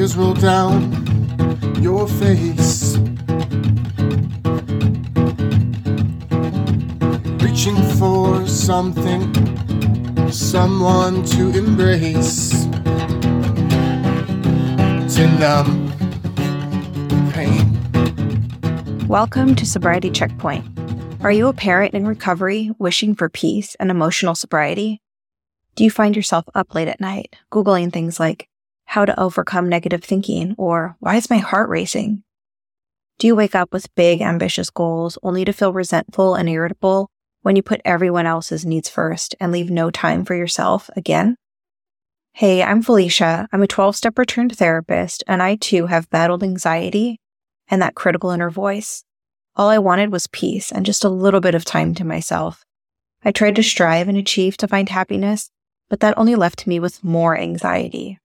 tears roll down your face. Reaching for something, someone to embrace. To numb pain. Welcome to Sobriety Checkpoint. Are you a parent in recovery wishing for peace and emotional sobriety? Do you find yourself up late at night, Googling things like how to overcome negative thinking or why is my heart racing? Do you wake up with big, ambitious goals only to feel resentful and irritable when you put everyone else's needs first and leave no time for yourself again? Hey, I'm Felicia. I'm a 12 step returned therapist, and I too have battled anxiety and that critical inner voice. All I wanted was peace and just a little bit of time to myself. I tried to strive and achieve to find happiness, but that only left me with more anxiety.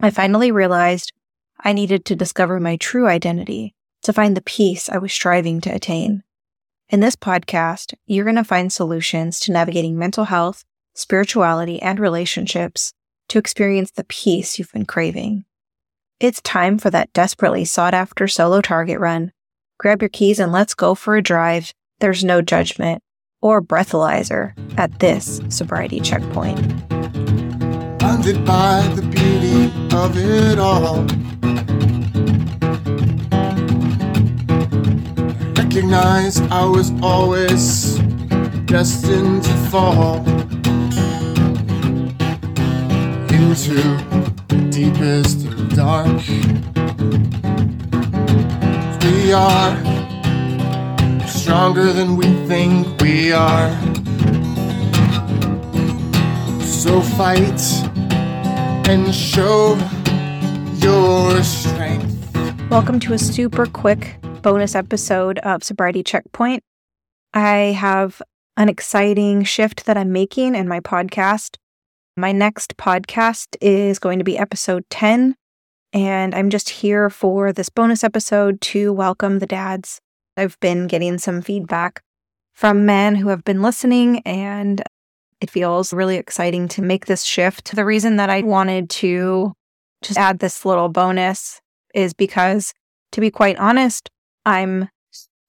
I finally realized I needed to discover my true identity to find the peace I was striving to attain. In this podcast, you're going to find solutions to navigating mental health, spirituality, and relationships to experience the peace you've been craving. It's time for that desperately sought after solo target run. Grab your keys and let's go for a drive. There's no judgment or breathalyzer at this sobriety checkpoint. By the beauty of it all. Recognize I was always destined to fall into the deepest dark. We are stronger than we think we are. So fight and show your strength. Welcome to a super quick bonus episode of Sobriety Checkpoint. I have an exciting shift that I'm making in my podcast. My next podcast is going to be episode 10, and I'm just here for this bonus episode to welcome the dads. I've been getting some feedback from men who have been listening, and it feels really exciting to make this shift. The reason that I wanted to just add this little bonus is because, to be quite honest, I'm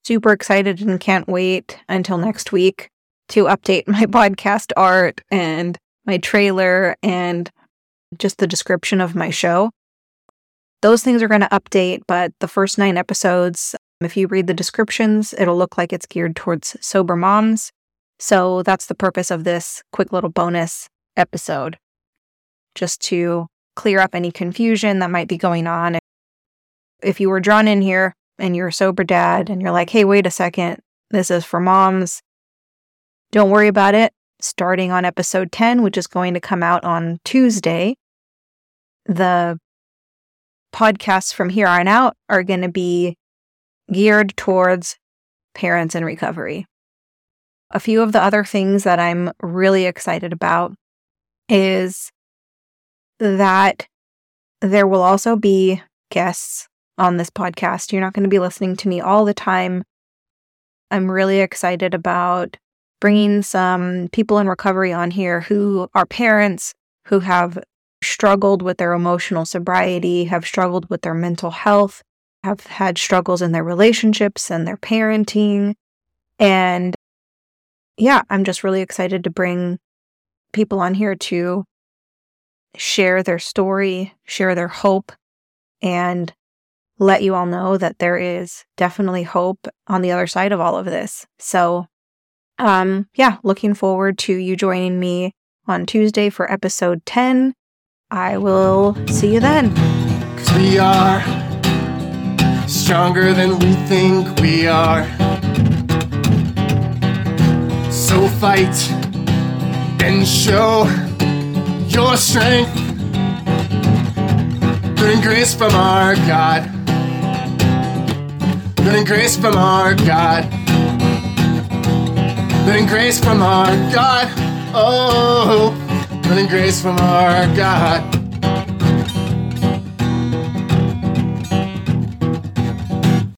super excited and can't wait until next week to update my podcast art and my trailer and just the description of my show. Those things are going to update, but the first nine episodes, if you read the descriptions, it'll look like it's geared towards sober moms. So that's the purpose of this quick little bonus episode, just to clear up any confusion that might be going on. If you were drawn in here and you're a sober dad and you're like, hey, wait a second, this is for moms, don't worry about it. Starting on episode 10, which is going to come out on Tuesday, the podcasts from here on out are going to be geared towards parents in recovery. A few of the other things that I'm really excited about is that there will also be guests on this podcast. You're not going to be listening to me all the time. I'm really excited about bringing some people in recovery on here who are parents who have struggled with their emotional sobriety, have struggled with their mental health, have had struggles in their relationships and their parenting. And yeah, I'm just really excited to bring people on here to share their story, share their hope, and let you all know that there is definitely hope on the other side of all of this. So, um, yeah, looking forward to you joining me on Tuesday for episode 10. I will see you then. Cause we are stronger than we think we are. Fight and show your strength. And grace from our God. And grace from our God. And grace from our God. Oh, good grace from our God.